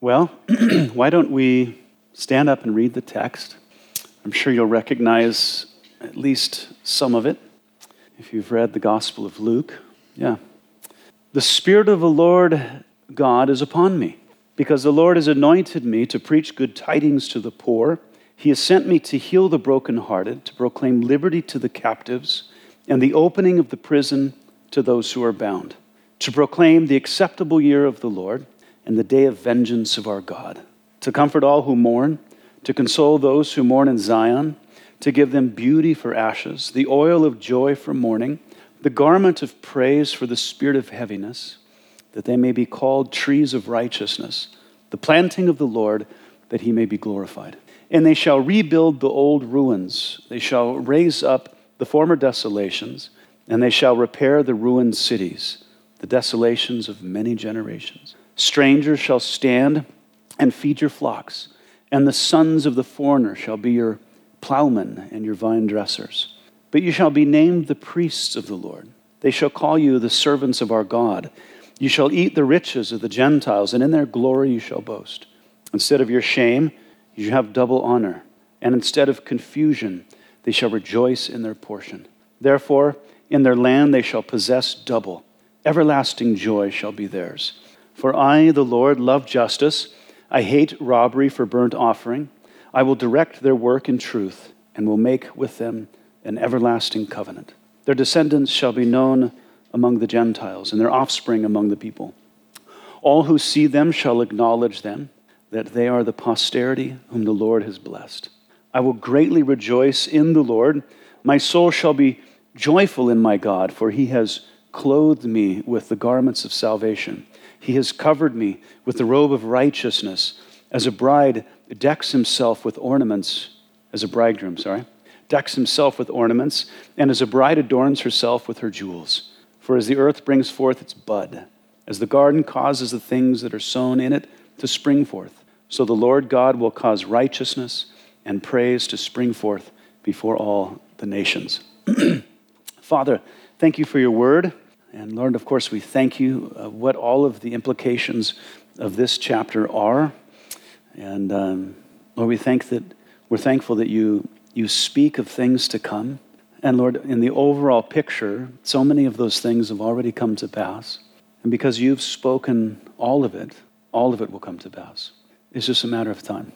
Well, why don't we stand up and read the text? I'm sure you'll recognize at least some of it if you've read the Gospel of Luke. Yeah. The Spirit of the Lord God is upon me, because the Lord has anointed me to preach good tidings to the poor. He has sent me to heal the brokenhearted, to proclaim liberty to the captives, and the opening of the prison to those who are bound, to proclaim the acceptable year of the Lord and the day of vengeance of our God, to comfort all who mourn, to console those who mourn in Zion, to give them beauty for ashes, the oil of joy for mourning, the garment of praise for the spirit of heaviness, that they may be called trees of righteousness, the planting of the Lord, that he may be glorified. And they shall rebuild the old ruins, they shall raise up the former desolations, and they shall repair the ruined cities, the desolations of many generations. Strangers shall stand and feed your flocks, and the sons of the foreigner shall be your plowmen and your vine dressers. But you shall be named the priests of the Lord. They shall call you the servants of our God. You shall eat the riches of the Gentiles, and in their glory you shall boast. Instead of your shame, you shall have double honor, and instead of confusion, they shall rejoice in their portion. Therefore, in their land they shall possess double. Everlasting joy shall be theirs. For I, the Lord, love justice. I hate robbery for burnt offering. I will direct their work in truth and will make with them an everlasting covenant. Their descendants shall be known among the Gentiles and their offspring among the people. All who see them shall acknowledge them, that they are the posterity whom the Lord has blessed. I will greatly rejoice in the Lord. My soul shall be joyful in my God, for he has clothed me with the garments of salvation. He has covered me with the robe of righteousness, as a bride decks himself with ornaments, as a bridegroom, sorry, decks himself with ornaments, and as a bride adorns herself with her jewels. For as the earth brings forth its bud, as the garden causes the things that are sown in it to spring forth, so the Lord God will cause righteousness and praise to spring forth before all the nations. Father, thank you for your word. And Lord, of course, we thank you uh, what all of the implications of this chapter are. And um, Lord, we thank that we're thankful that you you speak of things to come. And Lord, in the overall picture, so many of those things have already come to pass. And because you've spoken all of it, all of it will come to pass. It's just a matter of time.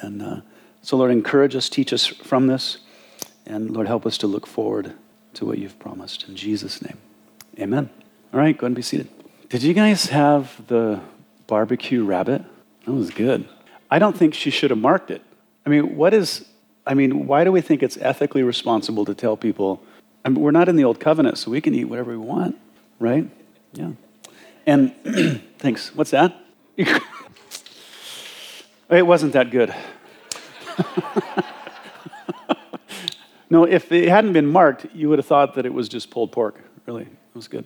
And uh, so, Lord, encourage us, teach us from this. And Lord, help us to look forward to what you've promised. In Jesus' name, amen. All right, go ahead and be seated. Did you guys have the barbecue rabbit? That was good. I don't think she should have marked it. I mean, what is, I mean, why do we think it's ethically responsible to tell people, I mean, we're not in the old covenant, so we can eat whatever we want, right? Yeah. And thanks. What's that? it wasn't that good. no, if it hadn't been marked, you would have thought that it was just pulled pork. Really, it was good.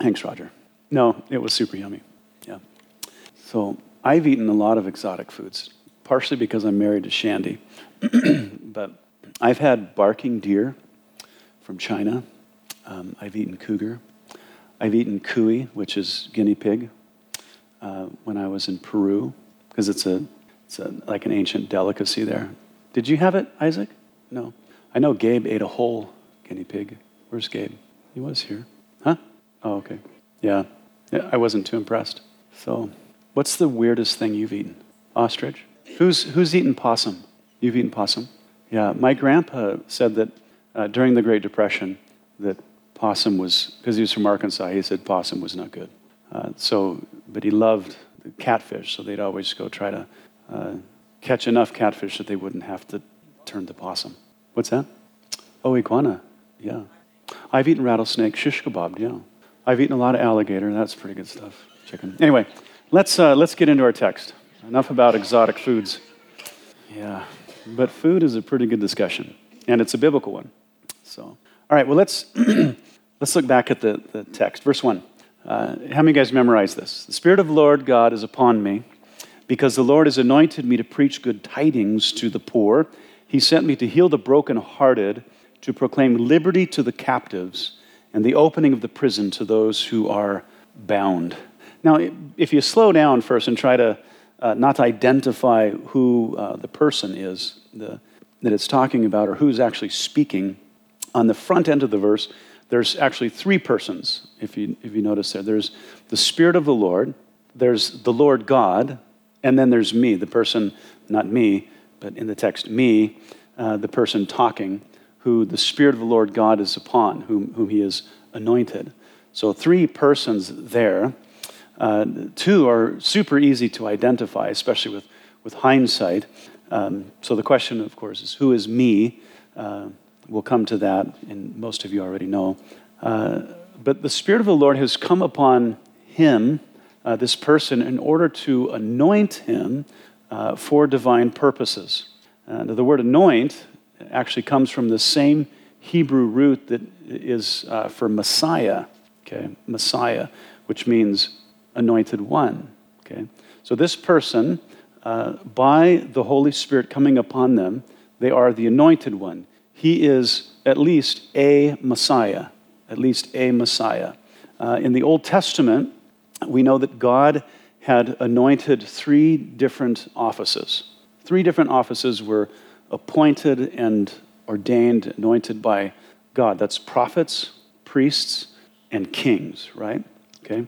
Thanks, Roger. No, it was super yummy. Yeah. So I've eaten a lot of exotic foods, partially because I'm married to Shandy. but I've had barking deer from China. Um, I've eaten cougar. I've eaten cuy, which is guinea pig, uh, when I was in Peru, because it's a it's a, like an ancient delicacy there. Did you have it, Isaac? No. I know Gabe ate a whole guinea pig. Where's Gabe? He was here. Huh? Oh, okay. Yeah. yeah I wasn't too impressed. So. What's the weirdest thing you've eaten? Ostrich? Who's, who's eaten possum? You've eaten possum? Yeah, my grandpa said that uh, during the Great Depression that possum was, because he was from Arkansas, he said possum was not good. Uh, so, but he loved catfish, so they'd always go try to uh, catch enough catfish that they wouldn't have to turn to possum. What's that? Oh, iguana. Yeah. I've eaten rattlesnake, shish kebab, yeah. I've eaten a lot of alligator. That's pretty good stuff. Chicken. Anyway, Let's, uh, let's get into our text. Enough about exotic foods. Yeah, but food is a pretty good discussion, and it's a biblical one. So, all right, well, let's, let's look back at the, the text. Verse 1. Uh, how many of you guys memorize this? The Spirit of the Lord God is upon me, because the Lord has anointed me to preach good tidings to the poor. He sent me to heal the brokenhearted, to proclaim liberty to the captives, and the opening of the prison to those who are bound now, if you slow down first and try to uh, not identify who uh, the person is the, that it's talking about or who's actually speaking. On the front end of the verse, there's actually three persons, if you, if you notice there. There's the Spirit of the Lord, there's the Lord God, and then there's me, the person, not me, but in the text, me, uh, the person talking, who the Spirit of the Lord God is upon, whom, whom he is anointed. So, three persons there. Uh, two are super easy to identify, especially with, with hindsight. Um, so, the question, of course, is who is me? Uh, we'll come to that, and most of you already know. Uh, but the Spirit of the Lord has come upon him, uh, this person, in order to anoint him uh, for divine purposes. Uh, the word anoint actually comes from the same Hebrew root that is uh, for Messiah, okay? Messiah, which means anointed one, okay? So this person, uh, by the Holy Spirit coming upon them, they are the anointed one. He is at least a Messiah, at least a Messiah. Uh, in the Old Testament, we know that God had anointed three different offices. Three different offices were appointed and ordained, anointed by God. That's prophets, priests, and kings, right? Okay.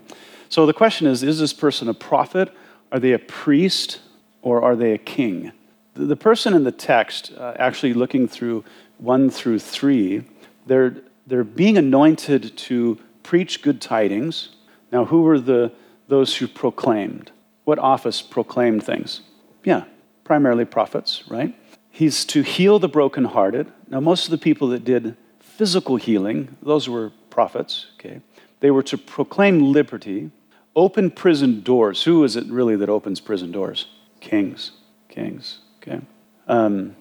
So the question is is this person a prophet? Are they a priest? Or are they a king? The person in the text, uh, actually looking through 1 through 3, they're, they're being anointed to preach good tidings. Now, who were the, those who proclaimed? What office proclaimed things? Yeah, primarily prophets, right? He's to heal the brokenhearted. Now, most of the people that did physical healing, those were prophets, okay? They were to proclaim liberty, open prison doors. Who is it really that opens prison doors? Kings. Kings, okay? Um,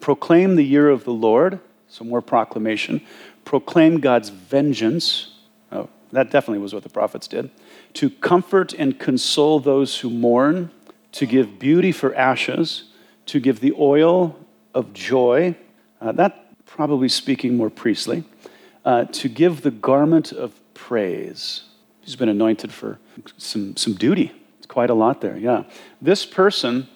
proclaim the year of the Lord, some more proclamation. Proclaim God's vengeance. Oh, that definitely was what the prophets did. To comfort and console those who mourn, to give beauty for ashes, to give the oil of joy. Uh, that probably speaking more priestly. Uh, to give the garment of praise. He's been anointed for some, some duty. It's quite a lot there, yeah. This person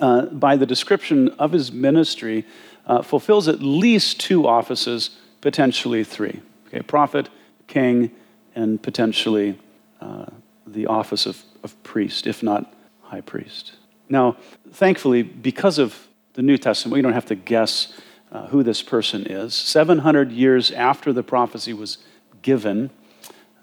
uh, by the description of his ministry, uh, fulfills at least two offices, potentially three. Okay, prophet, king, and potentially uh, the office of, of priest, if not high priest. Now, thankfully, because of the New Testament, we don't have to guess uh, who this person is. 700 years after the prophecy was given,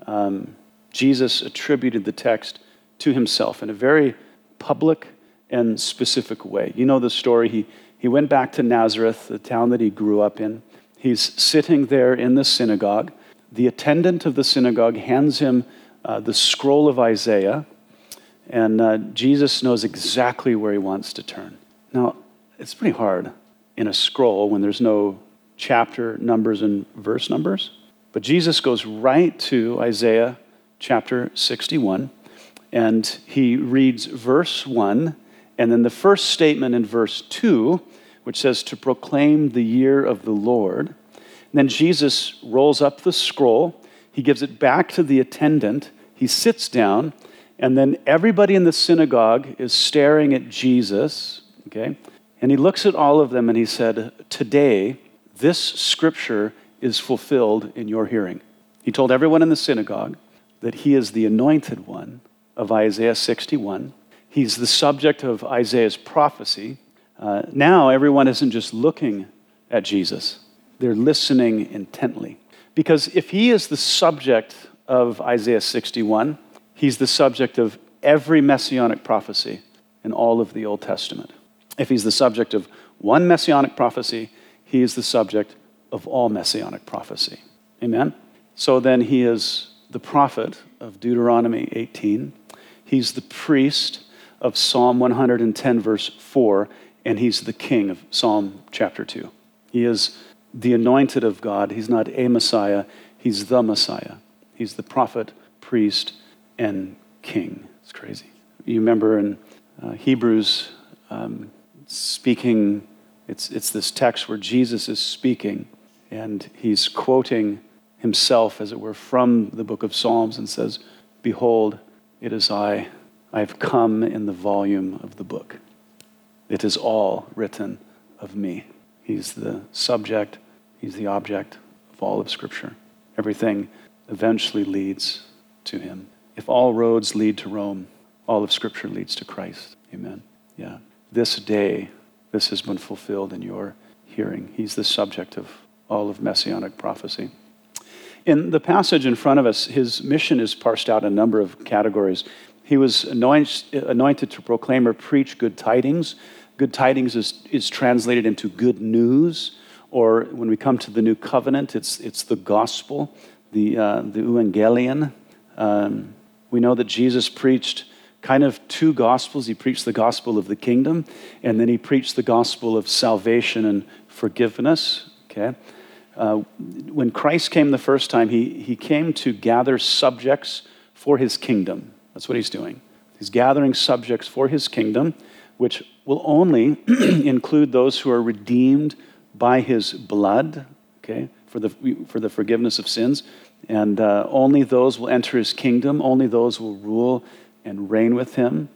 um, Jesus attributed the text to himself in a very public and specific way. You know the story. He, he went back to Nazareth, the town that he grew up in. He's sitting there in the synagogue. The attendant of the synagogue hands him uh, the scroll of Isaiah, and uh, Jesus knows exactly where he wants to turn. Now, it's pretty hard in a scroll when there's no chapter numbers and verse numbers, but Jesus goes right to Isaiah chapter 61, and he reads verse 1 and then the first statement in verse 2, which says to proclaim the year of the Lord. And then Jesus rolls up the scroll, he gives it back to the attendant, he sits down, and then everybody in the synagogue is staring at Jesus, okay? And he looks at all of them and he said, Today, this scripture is fulfilled in your hearing. He told everyone in the synagogue that he is the anointed one of Isaiah 61 He's the subject of Isaiah's prophecy. Uh, now, everyone isn't just looking at Jesus, they're listening intently. Because if he is the subject of Isaiah 61, he's the subject of every messianic prophecy in all of the Old Testament. If he's the subject of one messianic prophecy, he is the subject of all messianic prophecy. Amen? So then he is the prophet of Deuteronomy 18. He's the priest of Psalm 110, verse 4, and he's the king of Psalm chapter 2. He is the anointed of God. He's not a Messiah, he's the Messiah. He's the prophet, priest, and king. It's crazy. You remember in uh, Hebrews um, speaking, it's, it's this text where Jesus is speaking, and he's quoting himself, as it were, from the book of Psalms and says, Behold, it is I I've come in the volume of the book. It is all written of me. He's the subject, he's the object of all of Scripture. Everything eventually leads to him. If all roads lead to Rome, all of Scripture leads to Christ. Amen. Yeah. This day, this has been fulfilled in your hearing. He's the subject of all of messianic prophecy. In the passage in front of us, his mission is parsed out in a number of categories. He was anointed to proclaim or preach good tidings. Good tidings is, is translated into good news, or when we come to the new covenant, it's, it's the gospel, the, uh, the evangelion. Um, we know that Jesus preached kind of two gospels. He preached the gospel of the kingdom, and then he preached the gospel of salvation and forgiveness. Okay? Uh, when Christ came the first time, he, he came to gather subjects for his kingdom. That's what he's doing. He's gathering subjects for his kingdom, which will only include those who are redeemed by his blood, okay, for the, for the forgiveness of sins. And uh, only those will enter his kingdom, only those will rule and reign with him.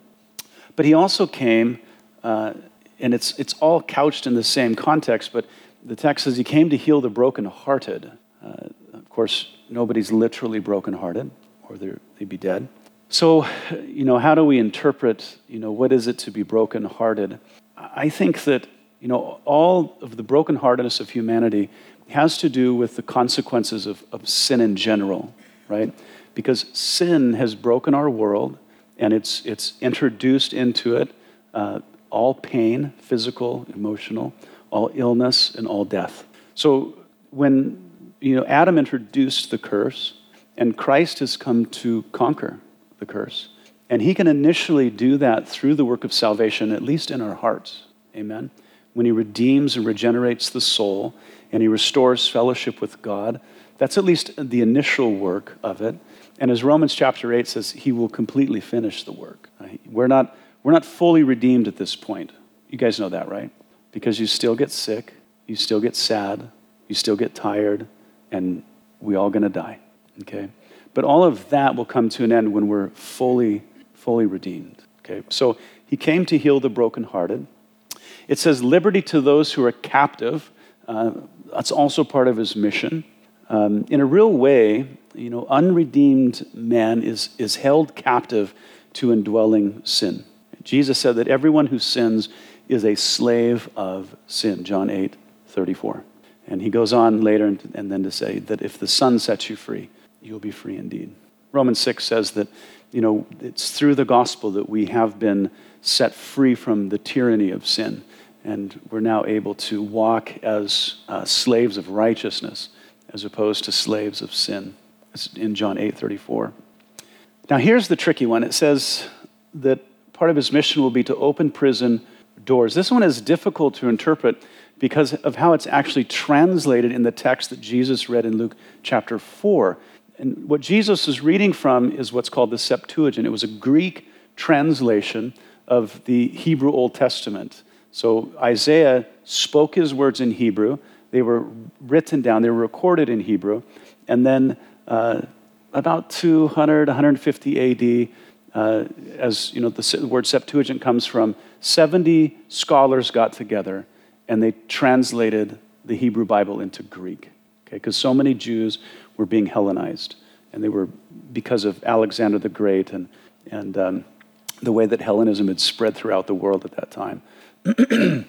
But he also came, uh, and it's, it's all couched in the same context, but the text says he came to heal the brokenhearted. Uh, of course, nobody's literally brokenhearted, or they'd be dead. So, you know, how do we interpret, you know, what is it to be brokenhearted? I think that, you know, all of the brokenheartedness of humanity has to do with the consequences of, of sin in general, right? Because sin has broken our world and it's, it's introduced into it uh, all pain, physical, emotional, all illness, and all death. So when you know, Adam introduced the curse, and Christ has come to conquer the curse. And he can initially do that through the work of salvation, at least in our hearts. Amen. When he redeems and regenerates the soul and he restores fellowship with God, that's at least the initial work of it. And as Romans chapter 8 says, he will completely finish the work. We're not, we're not fully redeemed at this point. You guys know that, right? Because you still get sick, you still get sad, you still get tired, and we all to die. Okay? But all of that will come to an end when we're fully, fully redeemed. Okay? So he came to heal the brokenhearted. It says liberty to those who are captive. Uh, that's also part of his mission. Um, in a real way, you know, unredeemed man is, is held captive to indwelling sin. Jesus said that everyone who sins is a slave of sin, John 8, 34. And he goes on later and, and then to say that if the Son sets you free, you'll be free indeed. Romans 6 says that, you know, it's through the gospel that we have been set free from the tyranny of sin. And we're now able to walk as uh, slaves of righteousness as opposed to slaves of sin. It's in John 8 34. Now, here's the tricky one it says that part of his mission will be to open prison doors. This one is difficult to interpret because of how it's actually translated in the text that Jesus read in Luke chapter 4. And what Jesus is reading from is what's called the Septuagint. It was a Greek translation of the Hebrew Old Testament. So Isaiah spoke his words in Hebrew. They were written down, they were recorded in Hebrew. And then uh, about 200, 150 AD, uh, as you know, the word Septuagint comes from, 70 scholars got together and they translated the Hebrew Bible into Greek. Okay, because so many Jews were being Hellenized. And they were because of Alexander the Great and, and um, the way that Hellenism had spread throughout the world at that time. the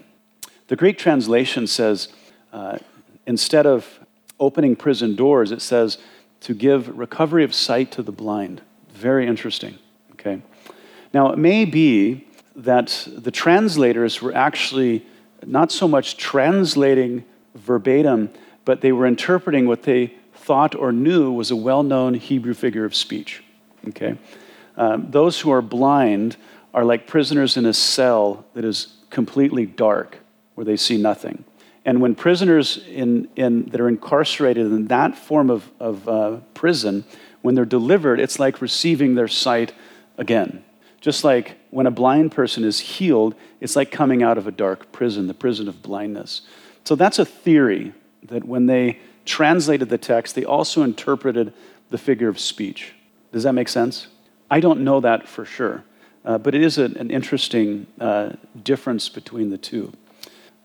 Greek translation says, uh, instead of opening prison doors, it says to give recovery of sight to the blind. Very interesting. Okay. Now, it may be that the translators were actually not so much translating verbatim, but they were interpreting what they thought or knew was a well known Hebrew figure of speech. Okay? Um, those who are blind are like prisoners in a cell that is completely dark, where they see nothing. And when prisoners in, in, that are incarcerated in that form of, of uh, prison, when they're delivered, it's like receiving their sight again. Just like when a blind person is healed, it's like coming out of a dark prison, the prison of blindness. So that's a theory that when they translated the text, they also interpreted the figure of speech. Does that make sense? I don't know that for sure. Uh, but it is an interesting uh, difference between the two.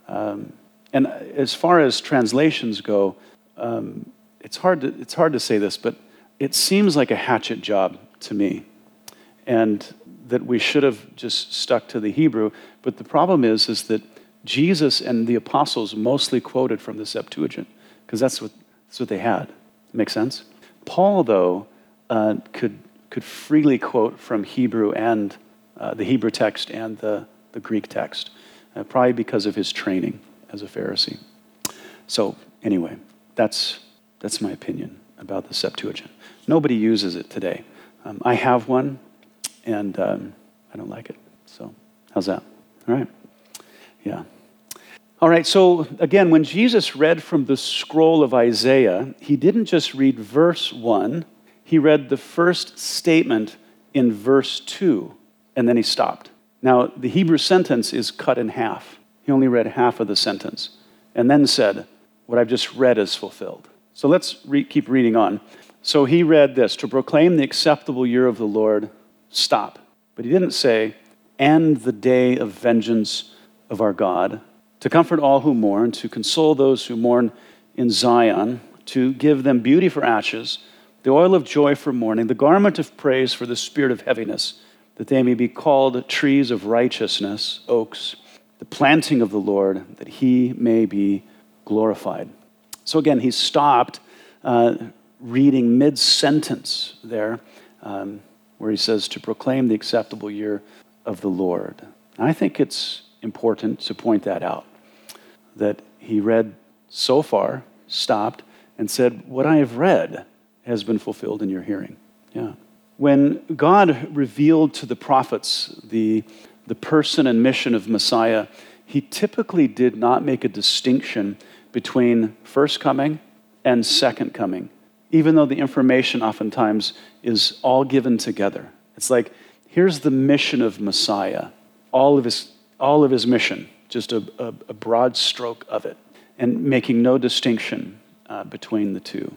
Um, and as far as translations go, um, it's, hard to, it's hard to say this, but it seems like a hatchet job to me. And that we should have just stuck to the Hebrew. But the problem is, is that Jesus and the apostles mostly quoted from the Septuagint, because that's what, that's what they had. Make sense? Paul, though, uh, could, could freely quote from Hebrew and uh, the Hebrew text and the, the Greek text, uh, probably because of his training as a Pharisee. So, anyway, that's, that's my opinion about the Septuagint. Nobody uses it today. Um, I have one, and um, I don't like it. So, how's that? All right. Yeah. All right, so again, when Jesus read from the scroll of Isaiah, he didn't just read verse 1, he read the first statement in verse 2, and then he stopped. Now, the Hebrew sentence is cut in half. He only read half of the sentence, and then said, What I've just read is fulfilled. So let's re- keep reading on. So he read this to proclaim the acceptable year of the Lord, stop. But he didn't say, and the day of vengeance of our God to comfort all who mourn, to console those who mourn in Zion, to give them beauty for ashes, the oil of joy for mourning, the garment of praise for the spirit of heaviness, that they may be called trees of righteousness, oaks, the planting of the Lord, that he may be glorified. So again, he stopped uh, reading mid sentence there, um, where he says, to proclaim the acceptable year of the Lord. And I think it's important to point that out that he read so far, stopped, and said, What I have read has been fulfilled in your hearing. Yeah. When God revealed to the prophets the, the person and mission of Messiah, he typically did not make a distinction between first coming and second coming, even though the information oftentimes is all given together. It's like, here's the mission of Messiah, all of his, all of his mission just a, a, a broad stroke of it, and making no distinction uh, between the two.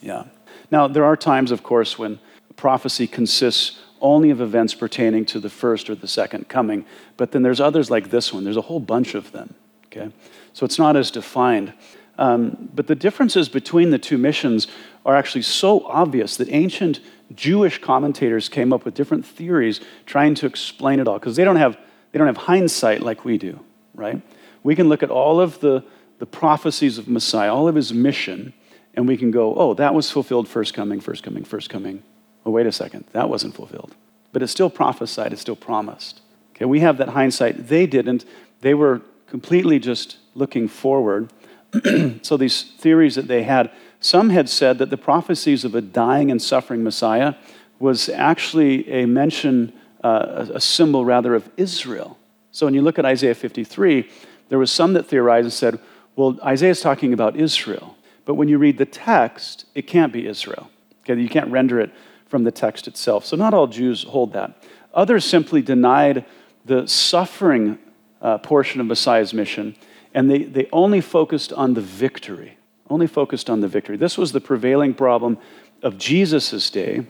Yeah. Now, there are times, of course, when prophecy consists only of events pertaining to the first or the second coming, but then there's others like this one. There's a whole bunch of them. Okay? So it's not as defined. Um, but the differences between the two missions are actually so obvious that ancient Jewish commentators came up with different theories trying to explain it all because they don't have they don't have hindsight like we do right? We can look at all of the, the prophecies of Messiah, all of his mission, and we can go, oh, that was fulfilled first coming, first coming, first coming. Wait a second, that wasn't fulfilled. But it's still prophesied, it's still promised. Okay, we have that hindsight. They didn't. They were completely just looking forward. so these theories that they had, some had said that the prophecies of a dying and suffering Messiah was actually a mention, uh, a symbol rather of Israel. So when you look at Isaiah 53, there was some that theorized and said, well, Isaiah's talking about Israel. But when you read the text, it can't be Israel. Okay, you can't render it from the text itself. So not all Jews hold that. Others simply denied the suffering uh, portion of Messiah's mission, and they, they only focused on the victory. Only focused on the victory. This was the prevailing problem of Jesus' day,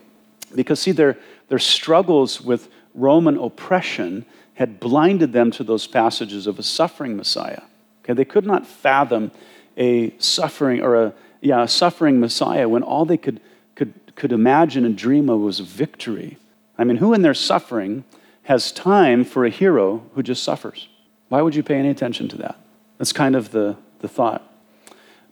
because see, their, their struggles with Roman oppression had blinded them to those passages of a suffering Messiah. Okay, they could not fathom a suffering or a yeah, a suffering Messiah when all they could, could, imagine and dream of was victory. I mean, who in their suffering has time for a hero who just suffers? Why would you pay any attention to that? That's kind of the, the thought.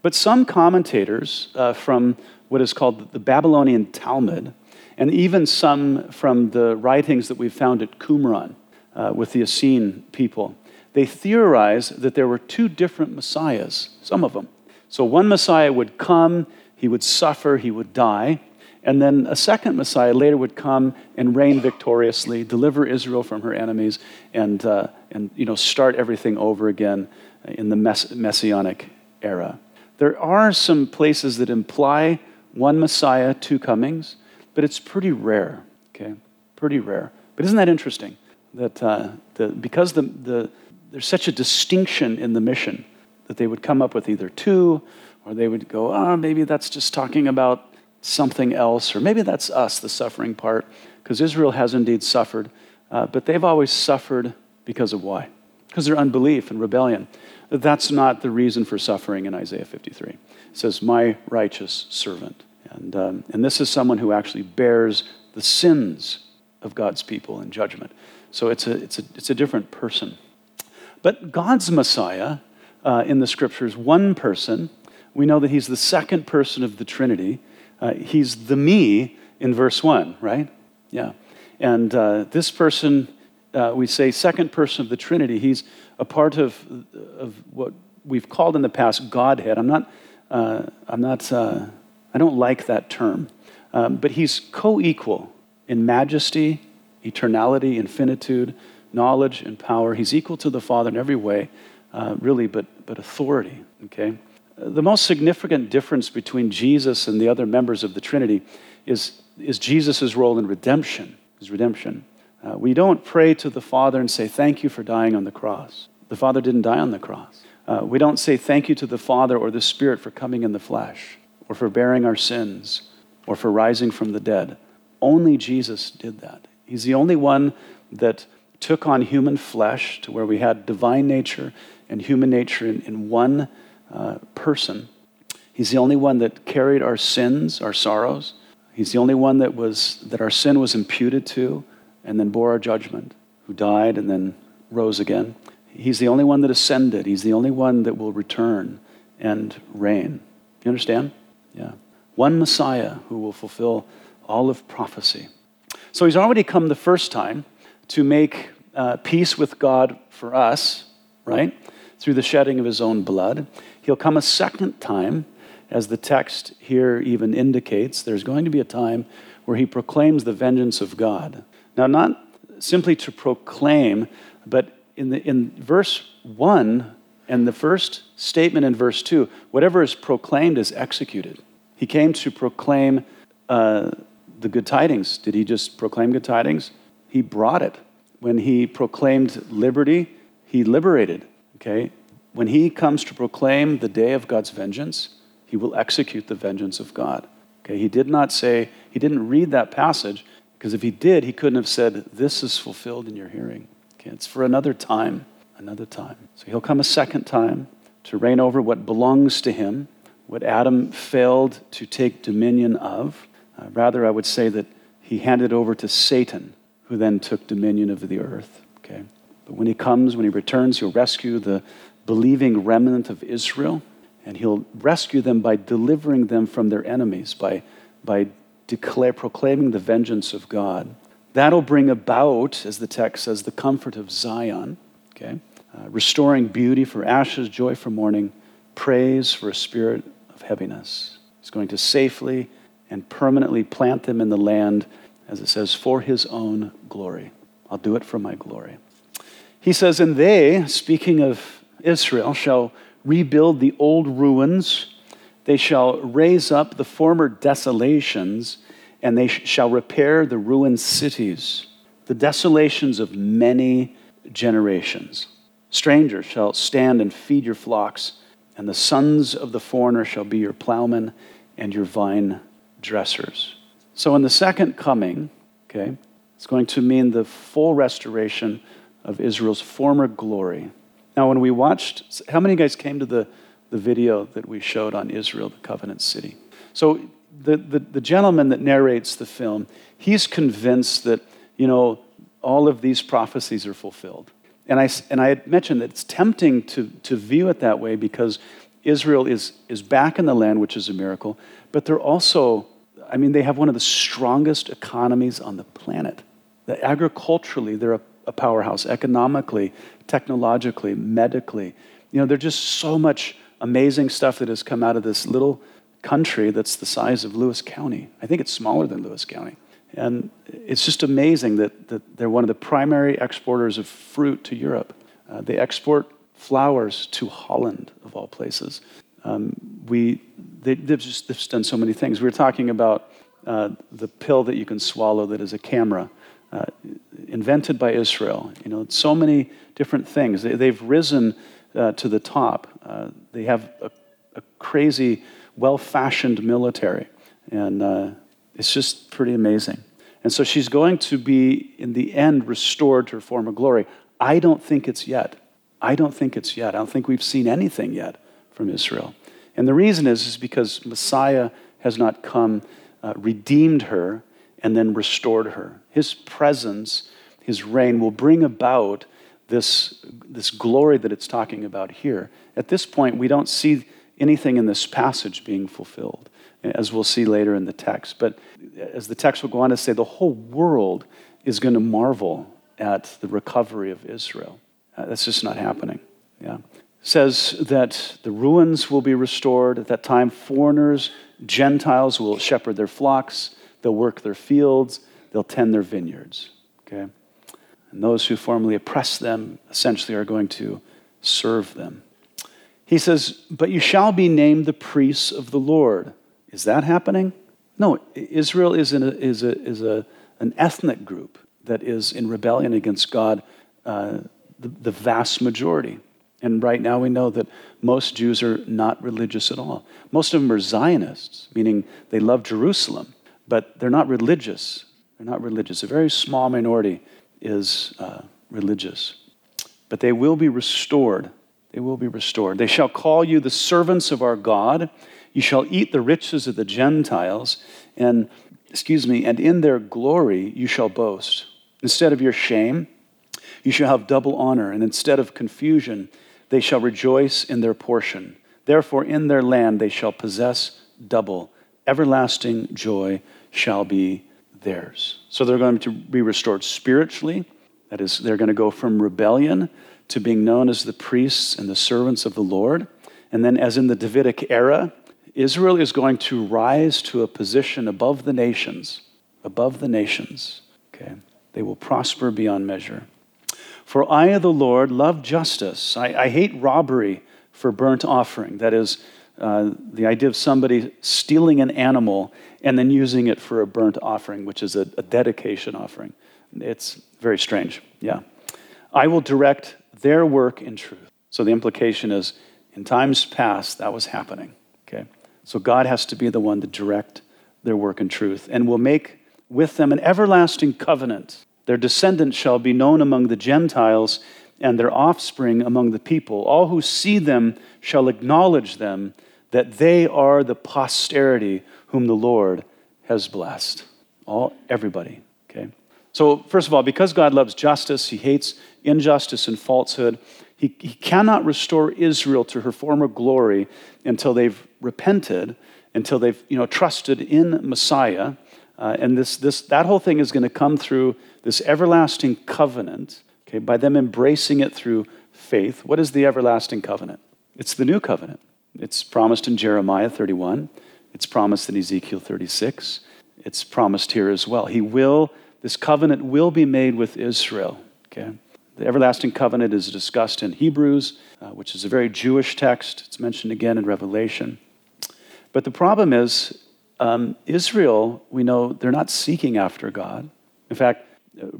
But some commentators uh, from what is called the Babylonian Talmud, and even some from the writings that we've found at Qumran, uh, with the Essene people. They theorize that there were two different messiahs, some of them. So one messiah would come, he would suffer, he would die, and then a second messiah later would come and reign victoriously, deliver Israel from her enemies, and, uh, and you know, start everything over again in the mess- messianic era. There are some places that imply one Messiah, two comings, but it's pretty rare, okay? Pretty rare. But isn't that interesting? that uh, the, because the, the, there's such a distinction in the mission that they would come up with either two or they would go, ah, oh, maybe that's just talking about something else, or maybe that's us, the suffering part, because Israel has indeed suffered uh, but they've always suffered because of why? Because their unbelief and rebellion. That's not the reason for suffering in Isaiah 53. It says, My righteous servant. And, um, and this is someone who actually bears the sins of God's people in judgment. So it's a, it's a, it's a different person. But God's Messiah uh, in the scriptures, one person, we know that he's the second person of the Trinity. Uh, he's the me in verse 1, right? Yeah. And uh, this person, uh, we say second person of the Trinity, he's a part of, of what we've called in the past Godhead. I'm not, uh, I'm not uh, I don't like that term. Um, but he's co equal in majesty, eternality, infinitude, knowledge, and power. He's equal to the Father in every way, uh, really, but, but authority, okay? The most significant difference between Jesus and the other members of the Trinity is, is Jesus' role in redemption. His redemption. Uh, we don't pray to the Father and say, Thank you for dying on the cross. The Father didn't die on the cross. Uh, we don't say thank you to the Father or the Spirit for coming in the flesh, or for bearing our sins, or for rising from the dead. Only Jesus did that. He's the only one that took on human flesh to where we had divine nature and human nature in, in one uh, person. He's the only one that carried our sins, our sorrows. He's the only one that was that our sin was imputed to and then bore our judgment, who died and then rose again. He's the only one that ascended. He's the only one that will return and reign. You understand? Yeah. One Messiah who will fulfill all of prophecy. So he's already come the first time to make uh, peace with God for us, right? Through the shedding of his own blood. He'll come a second time, as the text here even indicates. There's going to be a time where he proclaims the vengeance of God. Now, not simply to proclaim, but in, the, in verse 1 and the first statement in verse 2, whatever is proclaimed is executed. He came to proclaim uh, the good tidings. Did he just proclaim good tidings? He brought it. When he proclaimed liberty, he liberated. Okay? When he comes to proclaim the day of God's vengeance, he will execute the vengeance of God. Okay? He did not say, he didn't read that passage, because if he did, he couldn't have said, This is fulfilled in your hearing. Okay? It's for another time, another time. So he'll come a second time to reign over what belongs to him, what Adam failed to take dominion of. Uh, rather, I would say that he handed over to Satan, who then took dominion of the earth. Okay? But when he comes, when he returns, he'll rescue the believing remnant of Israel, and he'll rescue them by delivering them from their enemies, by, by declare, proclaiming the vengeance of God. That'll bring about, as the text says, the comfort of Zion, okay? Uh, restoring beauty for ashes, joy for mourning, praise for a spirit of heaviness. He's going to safely and permanently plant them in the land, as it says, for his own glory. I'll do it for my glory. He says, And they, speaking of Israel, shall rebuild the old ruins, they shall raise up the former desolations, and they shall repair the ruined cities, the desolations of many generations. Strangers shall stand and feed your flocks, and the sons of the foreigner shall be your plowmen and your vine dressers. So, in the second coming, okay, it's going to mean the full restoration of Israel's former glory. Now, when we watched, how many guys came to the, the video that we showed on Israel, the covenant city? So, the, the, the gentleman that narrates the film, he's convinced that, you know, all of these prophecies are fulfilled. And I, and I had mentioned that it's tempting to, to view it that way because Israel is, is back in the land, which is a miracle, but they're also, I mean, they have one of the strongest economies on the planet. That agriculturally, they're a, a powerhouse, economically, technologically, medically. You know, there's just so much amazing stuff that has come out of this little country that's the size of Lewis County. I think it's smaller than Lewis County. And it's just amazing that, that they're one of the primary exporters of fruit to Europe. Uh, they export flowers to Holland, of all places. Um, we, they, have just, they've done so many things. We were talking about uh, the pill that you can swallow that is a camera, uh, invented by Israel. You know, so many different things. They, have risen uh, to the top. Uh, they have a, a crazy, well fashioned military. And uh, it's just pretty amazing. And so she's going to be, in the end, restored to her former glory. I don't think it's yet. I don't think it's yet. I don't think we've seen anything yet from Israel. And the reason is, is because Messiah has not come, uh, redeemed her, and then restored her. His presence, his reign will bring about this, this glory that it's talking about here. At this point, we don't see anything in this passage being fulfilled, as we'll see later in the text. But as the text will go on to say, the whole world is going to marvel at the recovery of Israel. Uh, that's just not happening. Yeah. says that the ruins will be restored. At that time, foreigners, Gentiles will shepherd their flocks, they'll work their fields, they'll tend their vineyards. Okay? And those who formerly oppressed them essentially are going to serve them. He says, But you shall be named the priests of the Lord. Is that happening? No, Israel is, a, is, a, is a, an ethnic group that is in rebellion against God, uh, the, the vast majority. And right now we know that most Jews are not religious at all. Most of them are Zionists, meaning they love Jerusalem, but they're not religious. They're not religious. A very small minority is uh, religious. But they will be restored. They will be restored. They shall call you the servants of our God. You shall eat the riches of the Gentiles, and, excuse me, and in their glory you shall boast. Instead of your shame, you shall have double honor, and instead of confusion, they shall rejoice in their portion. Therefore, in their land they shall possess double. Everlasting joy shall be theirs. So they're going to be restored spiritually. That is, they're going to go from rebellion to being known as the priests and the servants of the Lord. And then, as in the Davidic era, Israel is going to rise to a position above the nations, above the nations. Okay? They will prosper beyond measure. For I, the Lord, love justice. I, I hate robbery for burnt offering. That is, uh, the idea of somebody stealing an animal and then using it for a burnt offering, which is a, a dedication offering. It's very strange. Yeah. I will direct their work in truth. So the implication is in times past, that was happening. Okay? So God has to be the one to direct their work in truth and will make with them an everlasting covenant their descendants shall be known among the Gentiles, and their offspring among the people. All who see them shall acknowledge them, that they are the posterity whom the Lord has blessed. All, everybody, okay? So, first of all, because God loves justice, he hates injustice and falsehood. He, he cannot restore Israel to her former glory until they've repented, until they've you know, trusted in Messiah. Uh, and this, this, that whole thing is going to come through this everlasting covenant, okay, by them embracing it through faith. What is the everlasting covenant? It's the new covenant. It's promised in Jeremiah 31, it's promised in Ezekiel 36, it's promised here as well. He will, this covenant will be made with Israel, okay? The everlasting covenant is discussed in Hebrews, uh, which is a very Jewish text. It's mentioned again in Revelation. But the problem is, um, Israel, we know they're not seeking after God. In fact,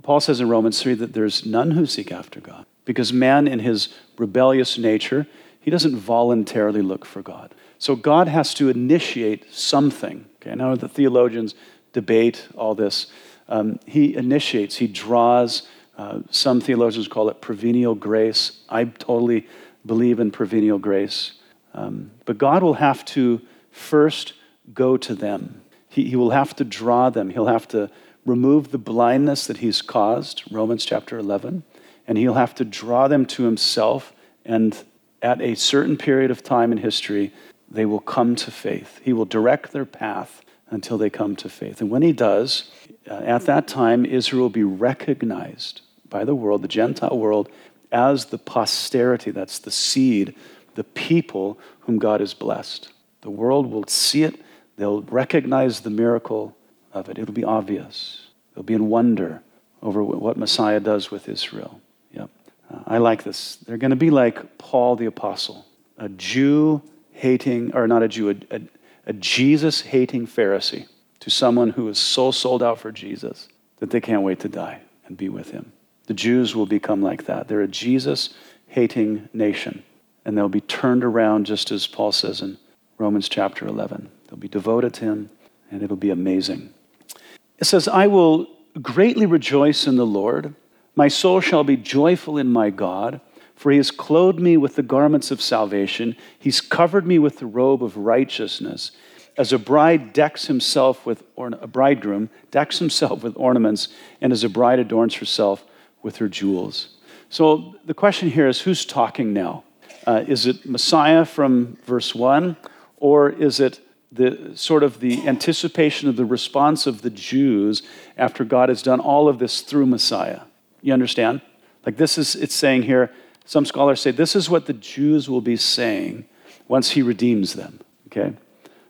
Paul says in Romans 3 that there's none who seek after God because man, in his rebellious nature, he doesn't voluntarily look for God. So God has to initiate something. Okay, now the theologians debate all this. Um, he initiates, he draws. Uh, some theologians call it prevenient grace. I totally believe in prevenient grace. Um, but God will have to first go to them. He, he will have to draw them. He'll have to remove the blindness that he's caused, Romans chapter 11, and he'll have to draw them to himself. And at a certain period of time in history, they will come to faith. He will direct their path until they come to faith. And when he does, uh, at that time, Israel will be recognized by the world, the Gentile world, as the posterity, that's the seed, the people whom God has blessed. The world will see it, they'll recognize the miracle, of it. It'll be obvious. They'll be in wonder over what Messiah does with Israel. Uh, I like this. They're going to be like Paul the Apostle, a Jew hating, or not a Jew, a, a, a Jesus hating Pharisee to someone who is so sold out for Jesus that they can't wait to die and be with him. The Jews will become like that. They're a Jesus hating nation, and they'll be turned around just as Paul says in Romans chapter 11. They'll be devoted to him, and it'll be amazing. It says, I will greatly rejoice in the Lord. My soul shall be joyful in my God, for he has clothed me with the garments of salvation. He's covered me with the robe of righteousness. As a bride decks himself with, a bridegroom decks himself with ornaments, and as a bride adorns herself with her jewels. So the question here is who's talking now? Uh, is it Messiah from verse 1, or is it the sort of the anticipation of the response of the Jews after God has done all of this through Messiah. You understand? Like this is it's saying here, some scholars say this is what the Jews will be saying once he redeems them, okay?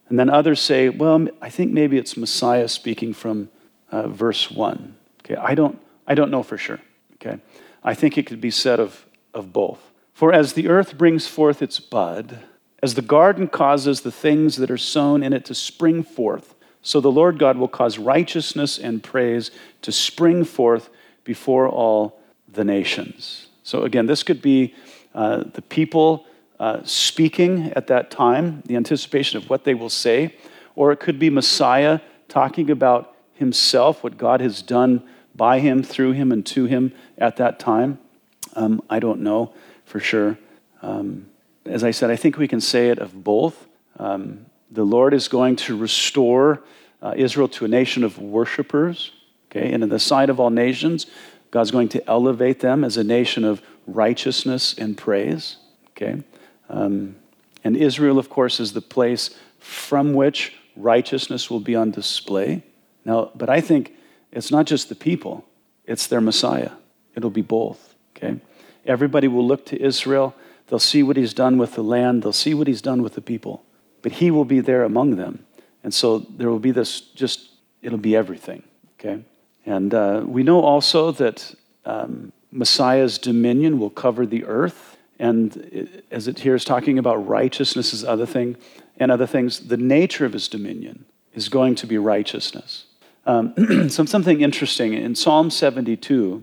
And then others say, well, I think maybe it's Messiah speaking from uh, verse 1. Okay, I don't I don't know for sure, okay? I think it could be said of of both. For as the earth brings forth its bud, as the garden causes the things that are sown in it to spring forth, so the Lord God will cause righteousness and praise to spring forth before all the nations. So, again, this could be uh, the people uh, speaking at that time, the anticipation of what they will say, or it could be Messiah talking about himself, what God has done by him, through him, and to him at that time. Um, I don't know for sure. Um, as I said, I think we can say it of both. Um, the Lord is going to restore uh, Israel to a nation of worshipers, okay? And in the sight of all nations, God's going to elevate them as a nation of righteousness and praise, okay? Um, and Israel, of course, is the place from which righteousness will be on display. Now, but I think it's not just the people, it's their Messiah. It'll be both, okay? Everybody will look to Israel They'll see what he's done with the land, they'll see what he's done with the people. But he will be there among them. And so there will be this just, it'll be everything, okay? And uh, we know also that um, Messiah's dominion will cover the earth. And it, as it here is talking about righteousness is other thing and other things, the nature of his dominion is going to be righteousness. Um, something interesting in Psalm 72,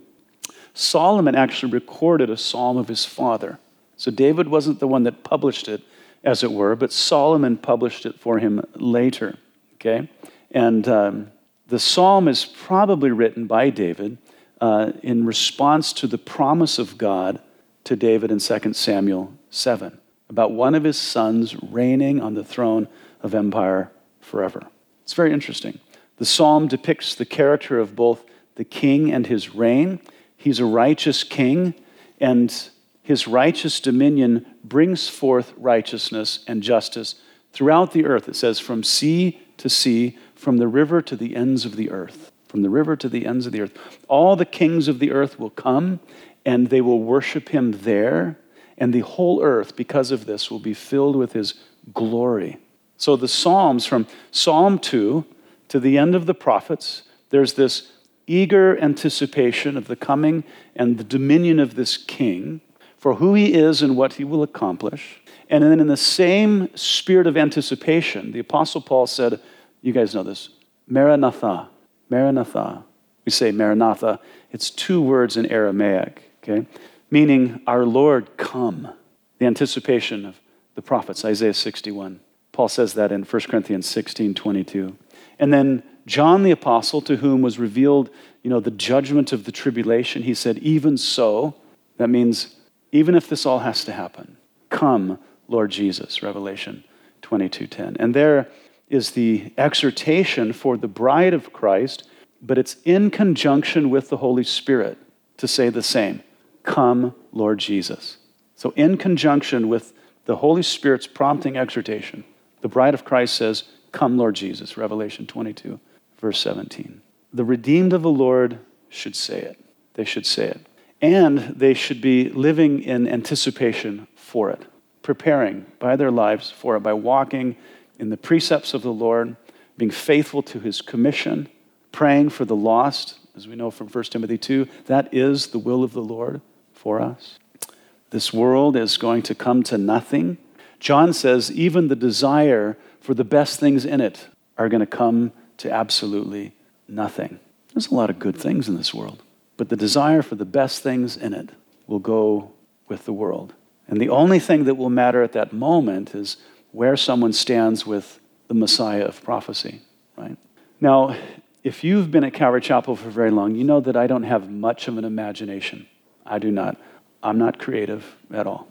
Solomon actually recorded a psalm of his father. So David wasn't the one that published it, as it were, but Solomon published it for him later. Okay? And um, the psalm is probably written by David uh, in response to the promise of God to David in 2 Samuel 7 about one of his sons reigning on the throne of empire forever. It's very interesting. The psalm depicts the character of both the king and his reign. He's a righteous king, and his righteous dominion brings forth righteousness and justice throughout the earth. It says, from sea to sea, from the river to the ends of the earth. From the river to the ends of the earth. All the kings of the earth will come and they will worship him there. And the whole earth, because of this, will be filled with his glory. So the Psalms, from Psalm 2 to the end of the prophets, there's this eager anticipation of the coming and the dominion of this king for who he is and what he will accomplish. And then, in the same spirit of anticipation, the Apostle Paul said, You guys know this, Maranatha. Maranatha. We say Maranatha. It's two words in Aramaic, okay? Meaning, Our Lord, come. The anticipation of the prophets, Isaiah 61. Paul says that in 1 Corinthians 16 22. And then John the Apostle, to whom was revealed, you know, the judgment of the tribulation, he said, Even so, that means even if this all has to happen. Come, Lord Jesus, Revelation 22:10. And there is the exhortation for the bride of Christ, but it's in conjunction with the Holy Spirit to say the same. Come, Lord Jesus. So in conjunction with the Holy Spirit's prompting exhortation, the bride of Christ says, Come, Lord Jesus, Revelation 22, verse 17. The redeemed of the Lord should say it. They should say it. And they should be living in anticipation for it, preparing by their lives for it, by walking in the precepts of the Lord, being faithful to his commission, praying for the lost, as we know from 1 Timothy 2. That is the will of the Lord for us. This world is going to come to nothing. John says even the desire for the best things in it are going to come to absolutely nothing. There's a lot of good things in this world. But the desire for the best things in it will go with the world. And the only thing that will matter at that moment is where someone stands with the Messiah of prophecy, right? Now, if you've been at Calvary Chapel for very long, you know that I don't have much of an imagination. I do not. I'm not creative at all.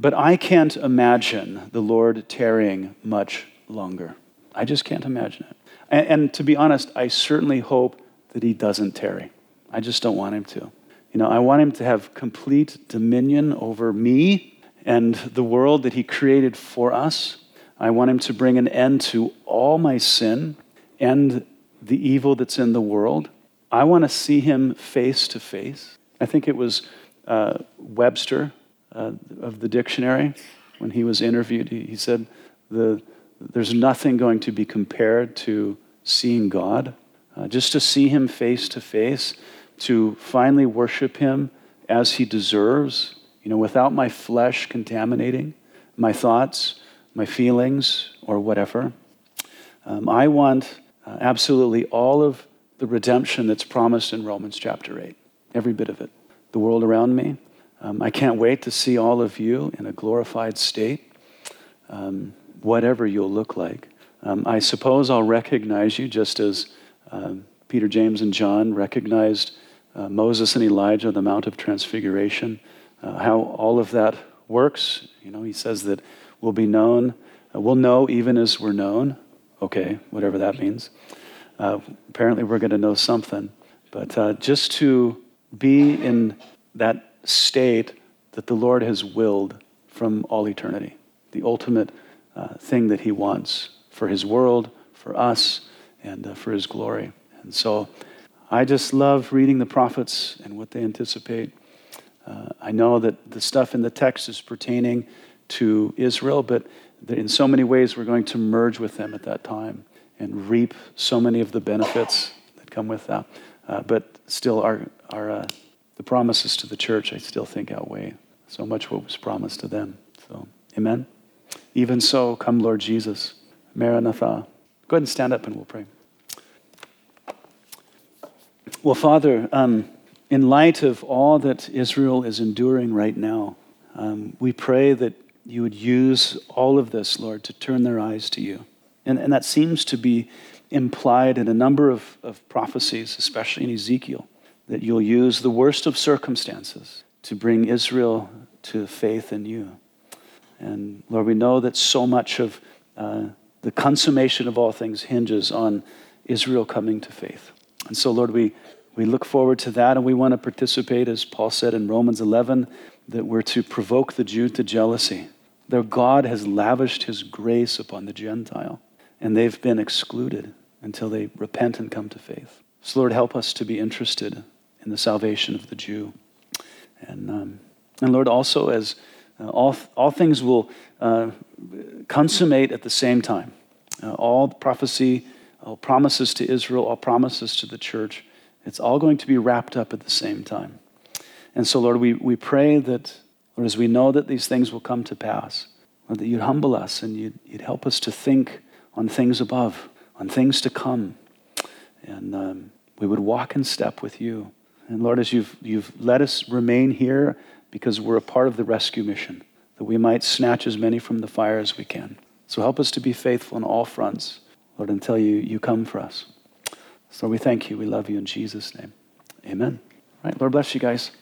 But I can't imagine the Lord tarrying much longer. I just can't imagine it. And, and, to be honest, I certainly hope that he doesn't tarry. I just don't want him to. You know, I want him to have complete dominion over me and the world that he created for us. I want him to bring an end to all my sin and the evil that's in the world. I want to see him face to face. I think it was uh, Webster uh, of the dictionary when he was interviewed. He, he said, the, There's nothing going to be compared to seeing God. Uh, just to see him face to face, to finally worship him as he deserves, you know, without my flesh contaminating my thoughts, my feelings, or whatever. Um, I want uh, absolutely all of the redemption that's promised in Romans chapter 8, every bit of it. The world around me. Um, I can't wait to see all of you in a glorified state, um, whatever you'll look like. Um, I suppose I'll recognize you just as um, Peter, James, and John recognized uh, Moses and Elijah on the Mount of Transfiguration. Uh, how all of that works, you know, he says that we'll be known, uh, we'll know even as we're known. Okay, whatever that means. Uh, apparently, we're going to know something. But uh, just to be in that state that the Lord has willed from all eternity, the ultimate uh, thing that He wants for His world, for us, and uh, for His glory. And so I just love reading the prophets and what they anticipate. Uh, I know that the stuff in the text is pertaining to Israel, but in so many ways, we're going to merge with them at that time and reap so many of the benefits that come with that. Uh, but still, our, our, uh, the promises to the church, I still think, outweigh so much what was promised to them. So, amen. Even so, come, Lord Jesus. Maranatha. Go ahead and stand up and we'll pray. Well, Father, um, in light of all that Israel is enduring right now, um, we pray that you would use all of this, Lord, to turn their eyes to you. And, and that seems to be implied in a number of, of prophecies, especially in Ezekiel, that you'll use the worst of circumstances to bring Israel to faith in you. And Lord, we know that so much of uh, the consummation of all things hinges on Israel coming to faith. And so, Lord, we, we look forward to that and we want to participate, as Paul said in Romans 11, that we're to provoke the Jew to jealousy. Their God has lavished his grace upon the Gentile, and they've been excluded until they repent and come to faith. So, Lord, help us to be interested in the salvation of the Jew. And, um, and Lord, also, as uh, all, all things will uh, consummate at the same time, uh, all prophecy, all promises to Israel, all promises to the church, it's all going to be wrapped up at the same time. And so, Lord, we, we pray that, Lord, as we know that these things will come to pass, Lord, that you'd humble us and you'd, you'd help us to think on things above, on things to come. And um, we would walk in step with you. And Lord, as you've, you've let us remain here because we're a part of the rescue mission, that we might snatch as many from the fire as we can. So help us to be faithful on all fronts, Lord, until you, you come for us. So we thank you. We love you in Jesus' name. Amen. All right, Lord bless you guys.